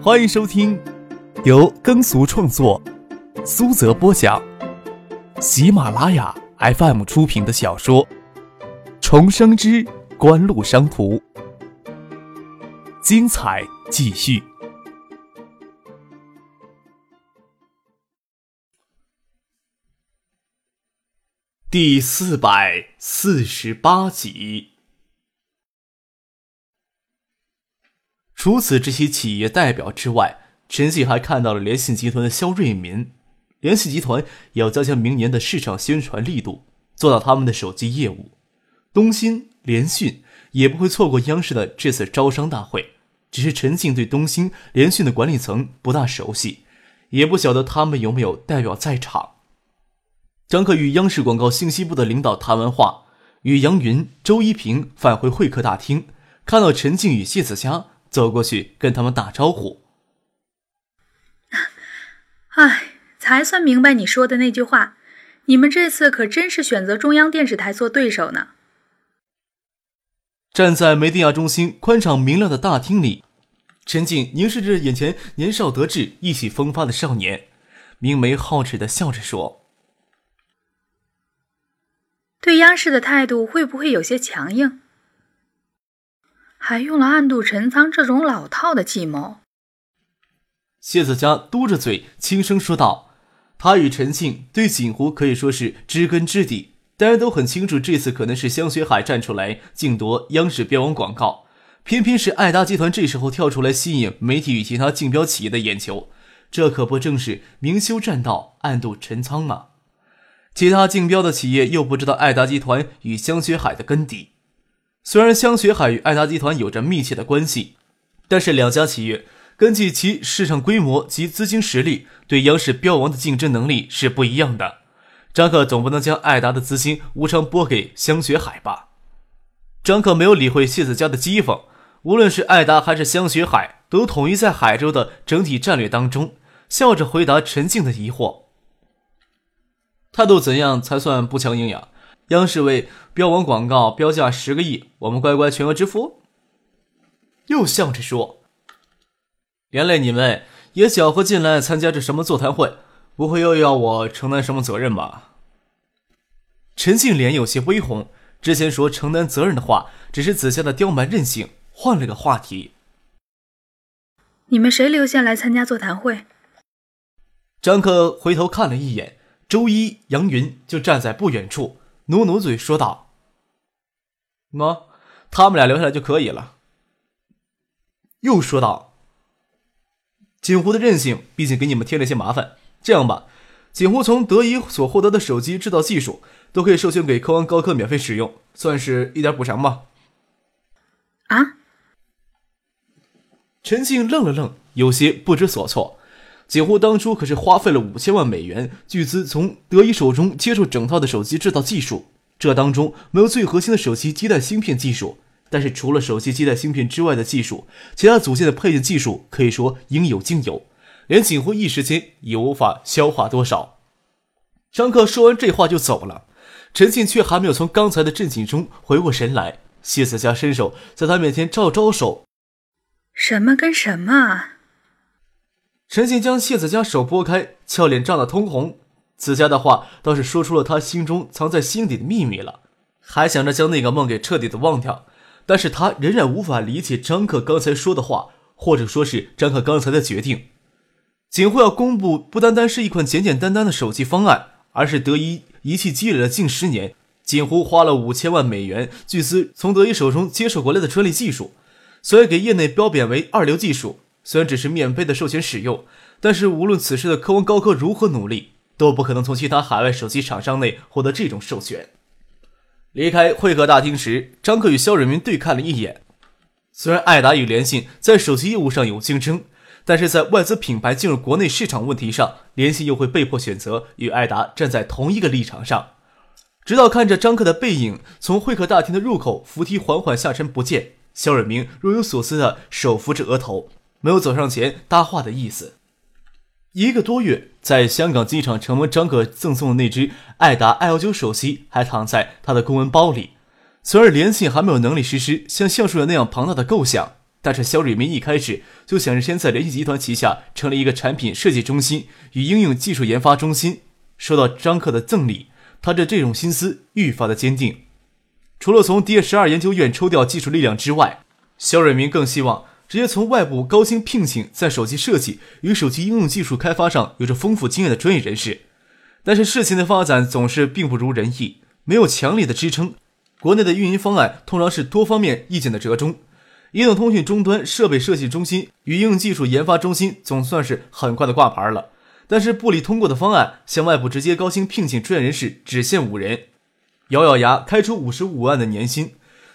欢迎收听由耕俗创作、苏泽播讲、喜马拉雅 FM 出品的小说《重生之官路商途》，精彩继续，第四百四十八集。除此这些企业代表之外，陈静还看到了联信集团的肖瑞民。联信集团也要加强明年的市场宣传力度，做到他们的手机业务。东芯、联讯也不会错过央视的这次招商大会。只是陈静对东芯、联讯的管理层不大熟悉，也不晓得他们有没有代表在场。张克与央视广告信息部的领导谈完话，与杨云、周一平返回会客大厅，看到陈静与谢子佳。走过去跟他们打招呼。哎，才算明白你说的那句话，你们这次可真是选择中央电视台做对手呢。站在梅地亚中心宽敞明亮的大厅里，陈静凝视着眼前年少得志、意气风发的少年，明眉皓齿的笑着说：“对央视的态度会不会有些强硬？”还用了暗度陈仓这种老套的计谋。谢子佳嘟着嘴轻声说道：“他与陈庆对锦湖可以说是知根知底，大家都很清楚，这次可能是香雪海站出来竞夺央视标王广告，偏偏是爱达集团这时候跳出来吸引媒体与其他竞标企业的眼球，这可不正是明修栈道，暗度陈仓吗？其他竞标的企业又不知道爱达集团与香雪海的根底。”虽然香雪海与爱达集团有着密切的关系，但是两家企业根据其市场规模及资金实力，对央视标王的竞争能力是不一样的。张克总不能将爱达的资金无偿拨给香雪海吧？张克没有理会谢子佳的讥讽，无论是爱达还是香雪海，都统一在海州的整体战略当中，笑着回答陈静的疑惑。态度怎样才算不强硬呀？央视为标王广告标价十个亿，我们乖乖全额支付。又笑着说：“连累你们也搅和进来参加这什么座谈会，不会又要我承担什么责任吧？”陈静脸有些微红，之前说承担责任的话，只是子夏的刁蛮任性，换了个话题：“你们谁留下来参加座谈会？”张克回头看了一眼，周一、杨云就站在不远处。努努嘴说道：“喏，他们俩留下来就可以了。”又说道：“锦湖的任性，毕竟给你们添了些麻烦。这样吧，锦湖从德仪所获得的手机制造技术，都可以授权给科王高科免费使用，算是一点补偿吧。”啊！陈静愣了愣，有些不知所措。锦湖当初可是花费了五千万美元巨资，从德仪手中接受整套的手机制造技术。这当中没有最核心的手机基带芯片技术，但是除了手机基带芯片之外的技术，其他组件的配件技术可以说应有尽有，连锦湖一时间也无法消化多少。张克说完这话就走了，陈信却还没有从刚才的震惊中回过神来。谢子佳伸手在他面前招招手：“什么跟什么？”陈信将谢子佳手拨开，俏脸涨得通红。子佳的话倒是说出了他心中藏在心底的秘密了，还想着将那个梦给彻底的忘掉。但是他仍然无法理解张克刚才说的话，或者说是张克刚才的决定。锦湖要公布不单单是一款简简单单的手机方案，而是德仪仪器积累了近十年，锦湖花了五千万美元巨资从德仪手中接手过来的专利技术，虽然给业内标贬为二流技术。虽然只是免费的授权使用，但是无论此时的科王高科如何努力，都不可能从其他海外手机厂商内获得这种授权。离开会客大厅时，张克与肖瑞明对看了一眼。虽然爱达与联信在手机业务上有竞争，但是在外资品牌进入国内市场问题上，联信又会被迫选择与爱达站在同一个立场上。直到看着张克的背影从会客大厅的入口扶梯缓缓下沉不见，肖瑞明若有所思的手扶着额头。没有走上前搭话的意思。一个多月，在香港机场成为张可赠送的那只爱达 L 九手机还躺在他的公文包里。虽然联信还没有能力实施像橡树人那样庞大的构想，但是肖瑞明一开始就想着先在联信集团旗下成立一个产品设计中心与应用技术研发中心。受到张克的赠礼，他的这种心思愈发的坚定。除了从 D 十二研究院抽调技术力量之外，肖瑞明更希望直接从外部高薪聘请在手机设计与手机应用技术开发上有着丰富经验的专业人士。但是事情的发展总是并不如人意，没有强力的支撑，国内的运营方案通常是多方面意见的折中。移动通讯终端设备设计中心与应用技术研发中心总算是很快的挂牌了，但是部里通过的方案向外部直接高薪聘请专业人士只限五人，咬咬牙开出五十五万的年薪。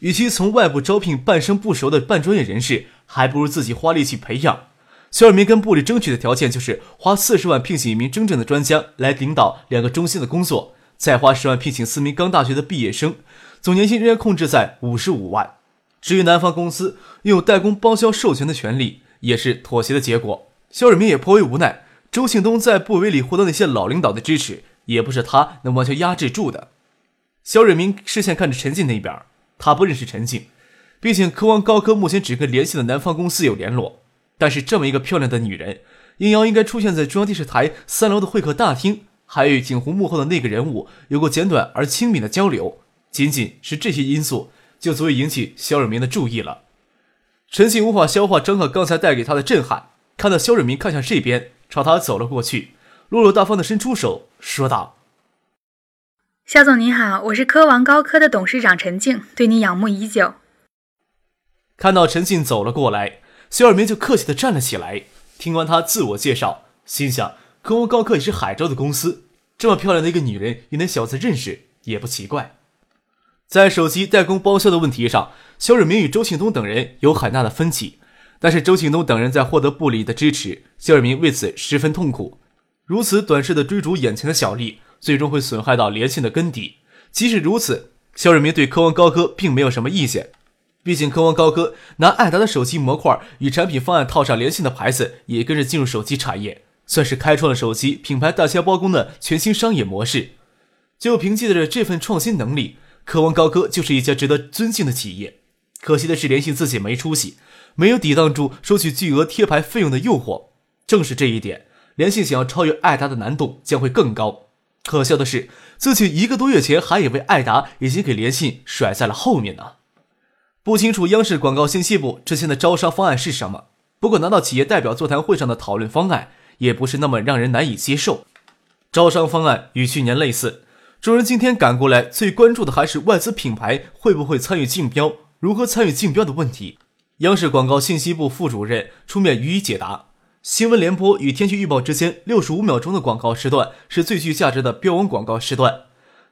与其从外部招聘半生不熟的半专业人士，还不如自己花力气培养。肖尔明跟部里争取的条件就是花四十万聘请一名真正的专家来领导两个中心的工作，再花十万聘请四名刚大学的毕业生，总年薪仍然控制在五十五万。至于南方公司拥有代工包销授权的权利，也是妥协的结果。肖尔明也颇为无奈，周庆东在部委里获得那些老领导的支持，也不是他能完全压制住的。肖瑞明视线看着陈静那边。他不认识陈静，毕竟科王高科目前只跟联系的南方公司有联络。但是这么一个漂亮的女人，应邀应该出现在中央电视台三楼的会客大厅，还与景湖幕后的那个人物有过简短而亲密的交流。仅仅是这些因素，就足以引起肖尔明的注意了。陈静无法消化张可刚才带给他的震撼，看到肖尔明看向这边，朝他走了过去，落落大方的伸出手，说道。肖总您好，我是科王高科的董事长陈静，对您仰慕已久。看到陈静走了过来，肖尔明就客气的站了起来。听完他自我介绍，心想科王高科也是海州的公司，这么漂亮的一个女人与那小子认识也不奇怪。在手机代工包销的问题上，肖尔明与周庆东等人有很大的分歧，但是周庆东等人在获得部里的支持，肖尔明为此十分痛苦。如此短视的追逐眼前的小利。最终会损害到联信的根底。即使如此，肖瑞明对科王高科并没有什么意见。毕竟科王高科拿爱达的手机模块与产品方案套上联信的牌子，也跟着进入手机产业，算是开创了手机品牌大销包工的全新商业模式。就凭借着这份创新能力，科王高科就是一家值得尊敬的企业。可惜的是，联信自己没出息，没有抵挡住收取巨额贴牌费用的诱惑。正是这一点，联信想要超越爱达的难度将会更高。可笑的是，自己一个多月前还以为艾达已经给联信甩在了后面呢。不清楚央视广告信息部之前的招商方案是什么，不过拿到企业代表座谈会上的讨论方案，也不是那么让人难以接受。招商方案与去年类似，众人今天赶过来，最关注的还是外资品牌会不会参与竞标，如何参与竞标的问题。央视广告信息部副主任出面予以解答。新闻联播与天气预报之间，六十五秒钟的广告时段是最具价值的标网广告时段，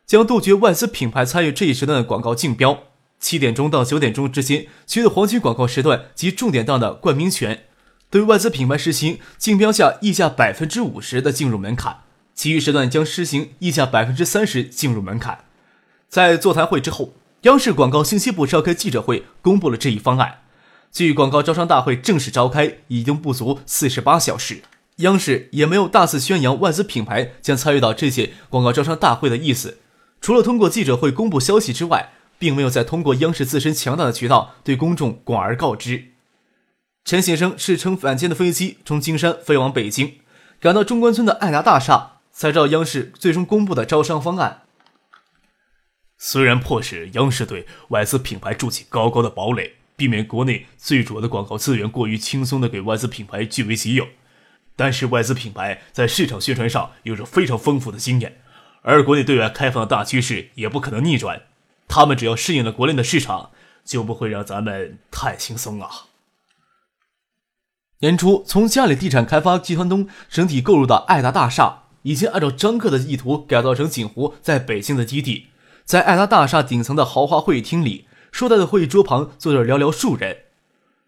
将杜绝外资品牌参与这一时段的广告竞标。七点钟到九点钟之间，取得黄金广告时段及重点档的冠名权，对外资品牌实行竞标价溢价百分之五十的进入门槛，其余时段将实行溢价百分之三十进入门槛。在座谈会之后，央视广告信息部召开记者会，公布了这一方案。距广告招商大会正式召开已经不足四十八小时，央视也没有大肆宣扬外资品牌将参与到这届广告招商大会的意思。除了通过记者会公布消息之外，并没有再通过央视自身强大的渠道对公众广而告之。陈先生是乘晚间的飞机从金山飞往北京，赶到中关村的爱达大厦，才知道央视最终公布的招商方案。虽然迫使央视对外资品牌筑起高高的堡垒。避免国内最主要的广告资源过于轻松的给外资品牌据为己有，但是外资品牌在市场宣传上有着非常丰富的经验，而国内对外开放的大趋势也不可能逆转，他们只要适应了国内的市场，就不会让咱们太轻松啊。年初从嘉里地产开发集团东整体购入的爱达大厦，已经按照张克的意图改造成景湖在北京的基地，在爱达大厦顶层的豪华会议厅里。硕大的会议桌旁坐着寥寥数人，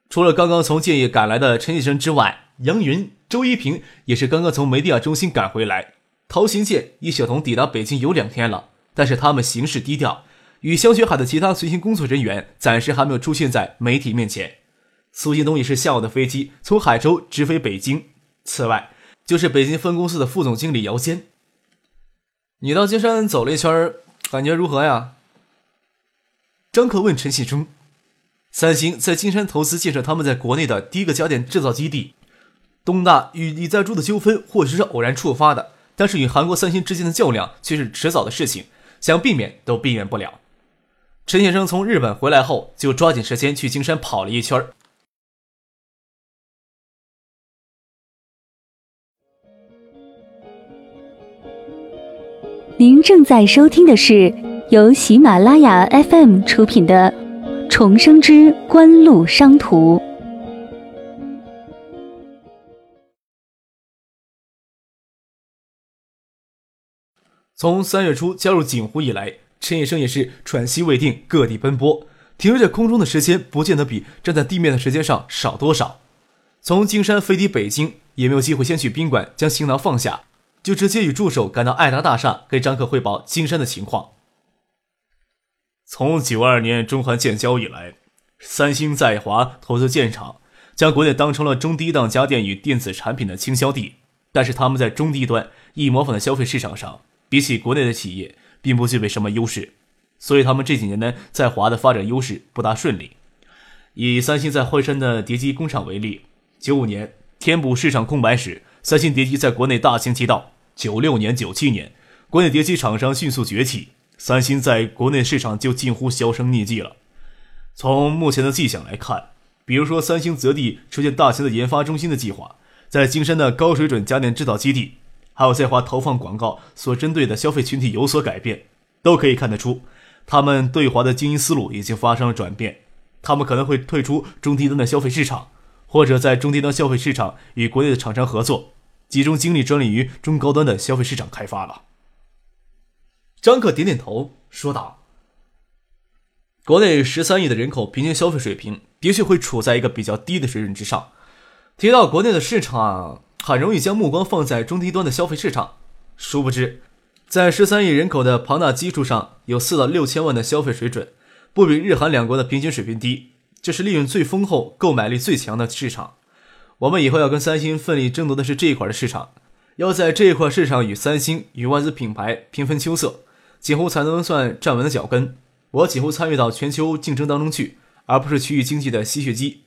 除了刚刚从建业赶来的陈先生之外，杨云、周一平也是刚刚从梅地亚中心赶回来。陶行健、易小彤抵达北京有两天了，但是他们行事低调，与香雪海的其他随行工作人员暂时还没有出现在媒体面前。苏新东也是下午的飞机从海州直飞北京。此外，就是北京分公司的副总经理姚坚。你到金山走了一圈，感觉如何呀？张克问陈信忠：“三星在金山投资建设他们在国内的第一个家电制造基地。东大与李在洙的纠纷或许是偶然触发的，但是与韩国三星之间的较量却是迟早的事情，想避免都避免不了。陈先生从日本回来后，就抓紧时间去金山跑了一圈。您正在收听的是由喜马拉雅 FM 出品的《重生之官路商途》。从三月初加入锦湖以来，陈医生也是喘息未定，各地奔波，停留在空中的时间不见得比站在地面的时间上少多少。从金山飞抵北京，也没有机会先去宾馆将行囊放下，就直接与助手赶到爱达大厦，给张克汇报金山的情况。从九二年中韩建交以来，三星在华投资建厂，将国内当成了中低档家电与电子产品的倾销地，但是他们在中低端易模仿的消费市场上。比起国内的企业，并不具备什么优势，所以他们这几年呢，在华的发展优势不大顺利。以三星在惠山的叠机工厂为例，九五年填补市场空白时，三星叠机在国内大行其道；九六年、九七年，国内叠机厂商迅速崛起，三星在国内市场就近乎销声匿迹了。从目前的迹象来看，比如说三星择地出现大型的研发中心的计划，在金山的高水准家电制造基地。还有在华投放广告所针对的消费群体有所改变，都可以看得出，他们对华的经营思路已经发生了转变。他们可能会退出中低端的消费市场，或者在中低端消费市场与国内的厂商合作，集中精力专利于中高端的消费市场开发了。张克点点头说道：“国内十三亿的人口平均消费水平的确会处在一个比较低的水准之上。提到国内的市场。”很容易将目光放在中低端的消费市场，殊不知，在十三亿人口的庞大基础上，有四到六千万的消费水准，不比日韩两国的平均水平低。这是利润最丰厚、购买力最强的市场。我们以后要跟三星奋力争夺的是这一块的市场，要在这一块市场与三星、与外资品牌平分秋色，几乎才能算站稳了脚跟。我几乎参与到全球竞争当中去，而不是区域经济的吸血机。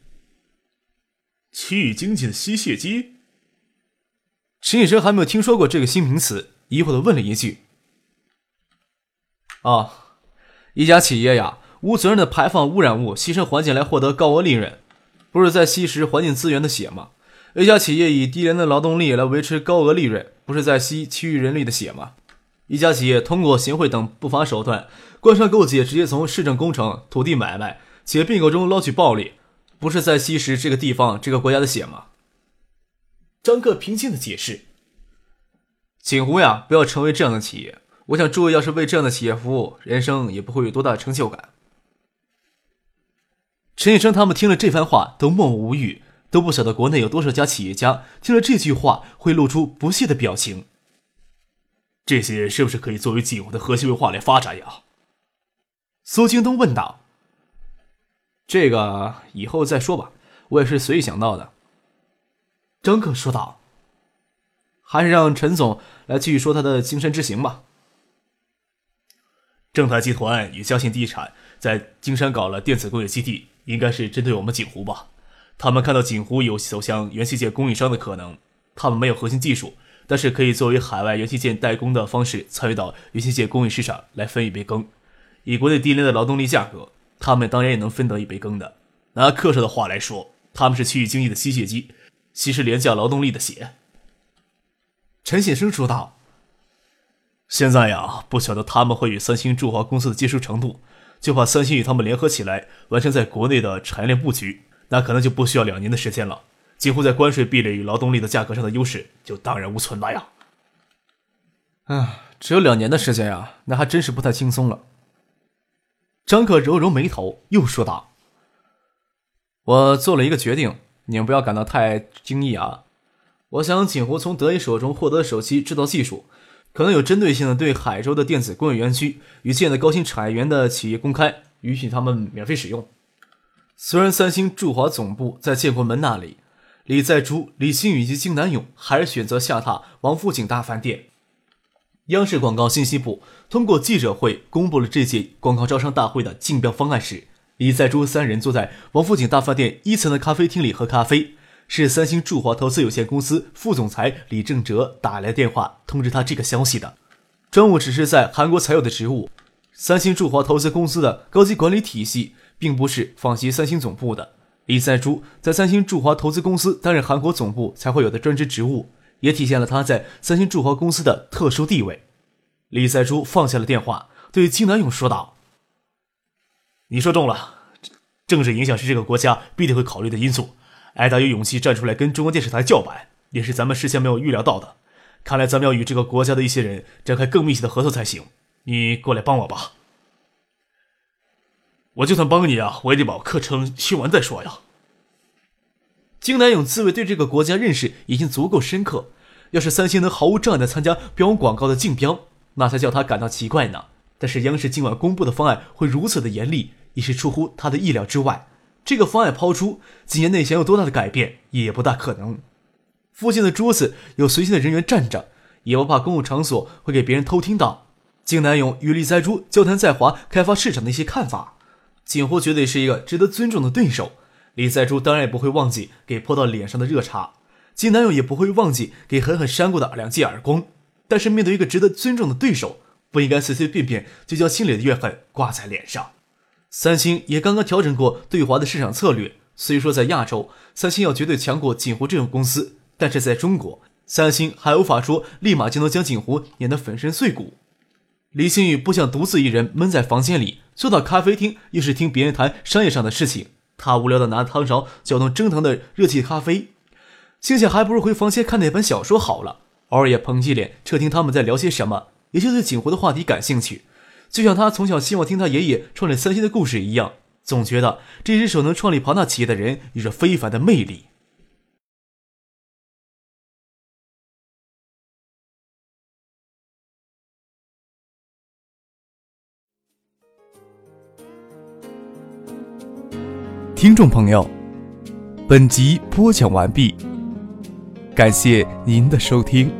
区域经济的吸血机。陈医生还没有听说过这个新名词，疑惑的问了一句：“啊，一家企业呀，无责任的排放污染物，牺牲环境来获得高额利润，不是在吸食环境资源的血吗？一家企业以低廉的劳动力来维持高额利润，不是在吸其余人力的血吗？一家企业通过行贿等不法手段，官商勾结，直接从市政工程、土地买卖、企业并购中捞取暴利，不是在吸食这个地方、这个国家的血吗？”张克平静的解释：“锦湖呀，不要成为这样的企业。我想诸位要是为这样的企业服务，人生也不会有多大的成就感。”陈医生他们听了这番话，都默默无语，都不晓得国内有多少家企业家听了这句话会露出不屑的表情。这些是不是可以作为锦湖的核心文化来发展呀？苏京东问道。“这个以后再说吧，我也是随意想到的。”张克说道：“还是让陈总来继续说他的金山之行吧。”正泰集团与嘉信地产在金山搞了电子工业基地，应该是针对我们锦湖吧？他们看到锦湖有走向元器件供应商的可能，他们没有核心技术，但是可以作为海外元器件代工的方式参与到元器件供应市场来分一杯羹。以国内低廉的劳动力价格，他们当然也能分得一杯羹的。拿客舍的话来说，他们是区域经济的吸血机。吸食廉价劳动力的血，陈显生说道：“现在呀，不晓得他们会与三星驻华公司的接触程度，就怕三星与他们联合起来完成在国内的产业链布局，那可能就不需要两年的时间了。几乎在关税壁垒与劳动力的价格上的优势就荡然无存了呀。”啊，只有两年的时间啊，那还真是不太轻松了。张克揉揉眉头，又说道：“我做了一个决定。”你们不要感到太惊异啊！我想锦湖从德仪手中获得手机制造技术，可能有针对性的对海州的电子工业园区与建的高新产业园的企业公开，允许他们免费使用。虽然三星驻华总部在建国门那里，李在洙、李新宇及金南勇还是选择下榻王府井大饭店。央视广告信息部通过记者会公布了这届广告招商大会的竞标方案时，李在洙三人坐在王府井大饭店一层的咖啡厅里喝咖啡。是三星驻华投资有限公司副总裁李正哲打来电话通知他这个消息的。专务只是在韩国才有的职务，三星驻华投资公司的高级管理体系并不是仿袭三星总部的。李在洙在三星驻华投资公司担任韩国总部才会有的专职职务，也体现了他在三星驻华公司的特殊地位。李在洙放下了电话，对金南勇说道：“你说中了，政治影响是这个国家必定会考虑的因素。”艾达有勇气站出来跟中央电视台叫板，也是咱们事先没有预料到的。看来咱们要与这个国家的一些人展开更密切的合作才行。你过来帮我吧。我就算帮你啊，我也得把课程修完再说呀。金南勇自卫对这个国家认识已经足够深刻，要是三星能毫无障碍的参加标广告的竞标，那才叫他感到奇怪呢。但是央视今晚公布的方案会如此的严厉，已是出乎他的意料之外。这个方案抛出，几年内想有多大的改变也不大可能。附近的桌子有随行的人员站着，也不怕公共场所会给别人偷听到。金南勇与李在洙交谈在华开发市场的一些看法，锦湖绝对是一个值得尊重的对手。李在洙当然也不会忘记给泼到脸上的热茶，金南勇也不会忘记给狠狠扇过的两记耳光。但是面对一个值得尊重的对手，不应该随随便便就将心里的怨恨挂在脸上。三星也刚刚调整过对华的市场策略。虽说在亚洲，三星要绝对强过锦湖这种公司，但是在中国，三星还无法说立马就能将锦湖碾得粉身碎骨。李星宇不想独自一人闷在房间里，坐到咖啡厅又是听别人谈商业上的事情。他无聊的拿汤勺搅动蒸腾的热气咖啡，心想还不如回房间看那本小说好了。偶尔也捧起脸侧听他们在聊些什么，也就对锦湖的话题感兴趣。就像他从小希望听他爷爷创立三星的故事一样，总觉得这只手能创立庞大企业的人有着非凡的魅力。听众朋友，本集播讲完毕，感谢您的收听。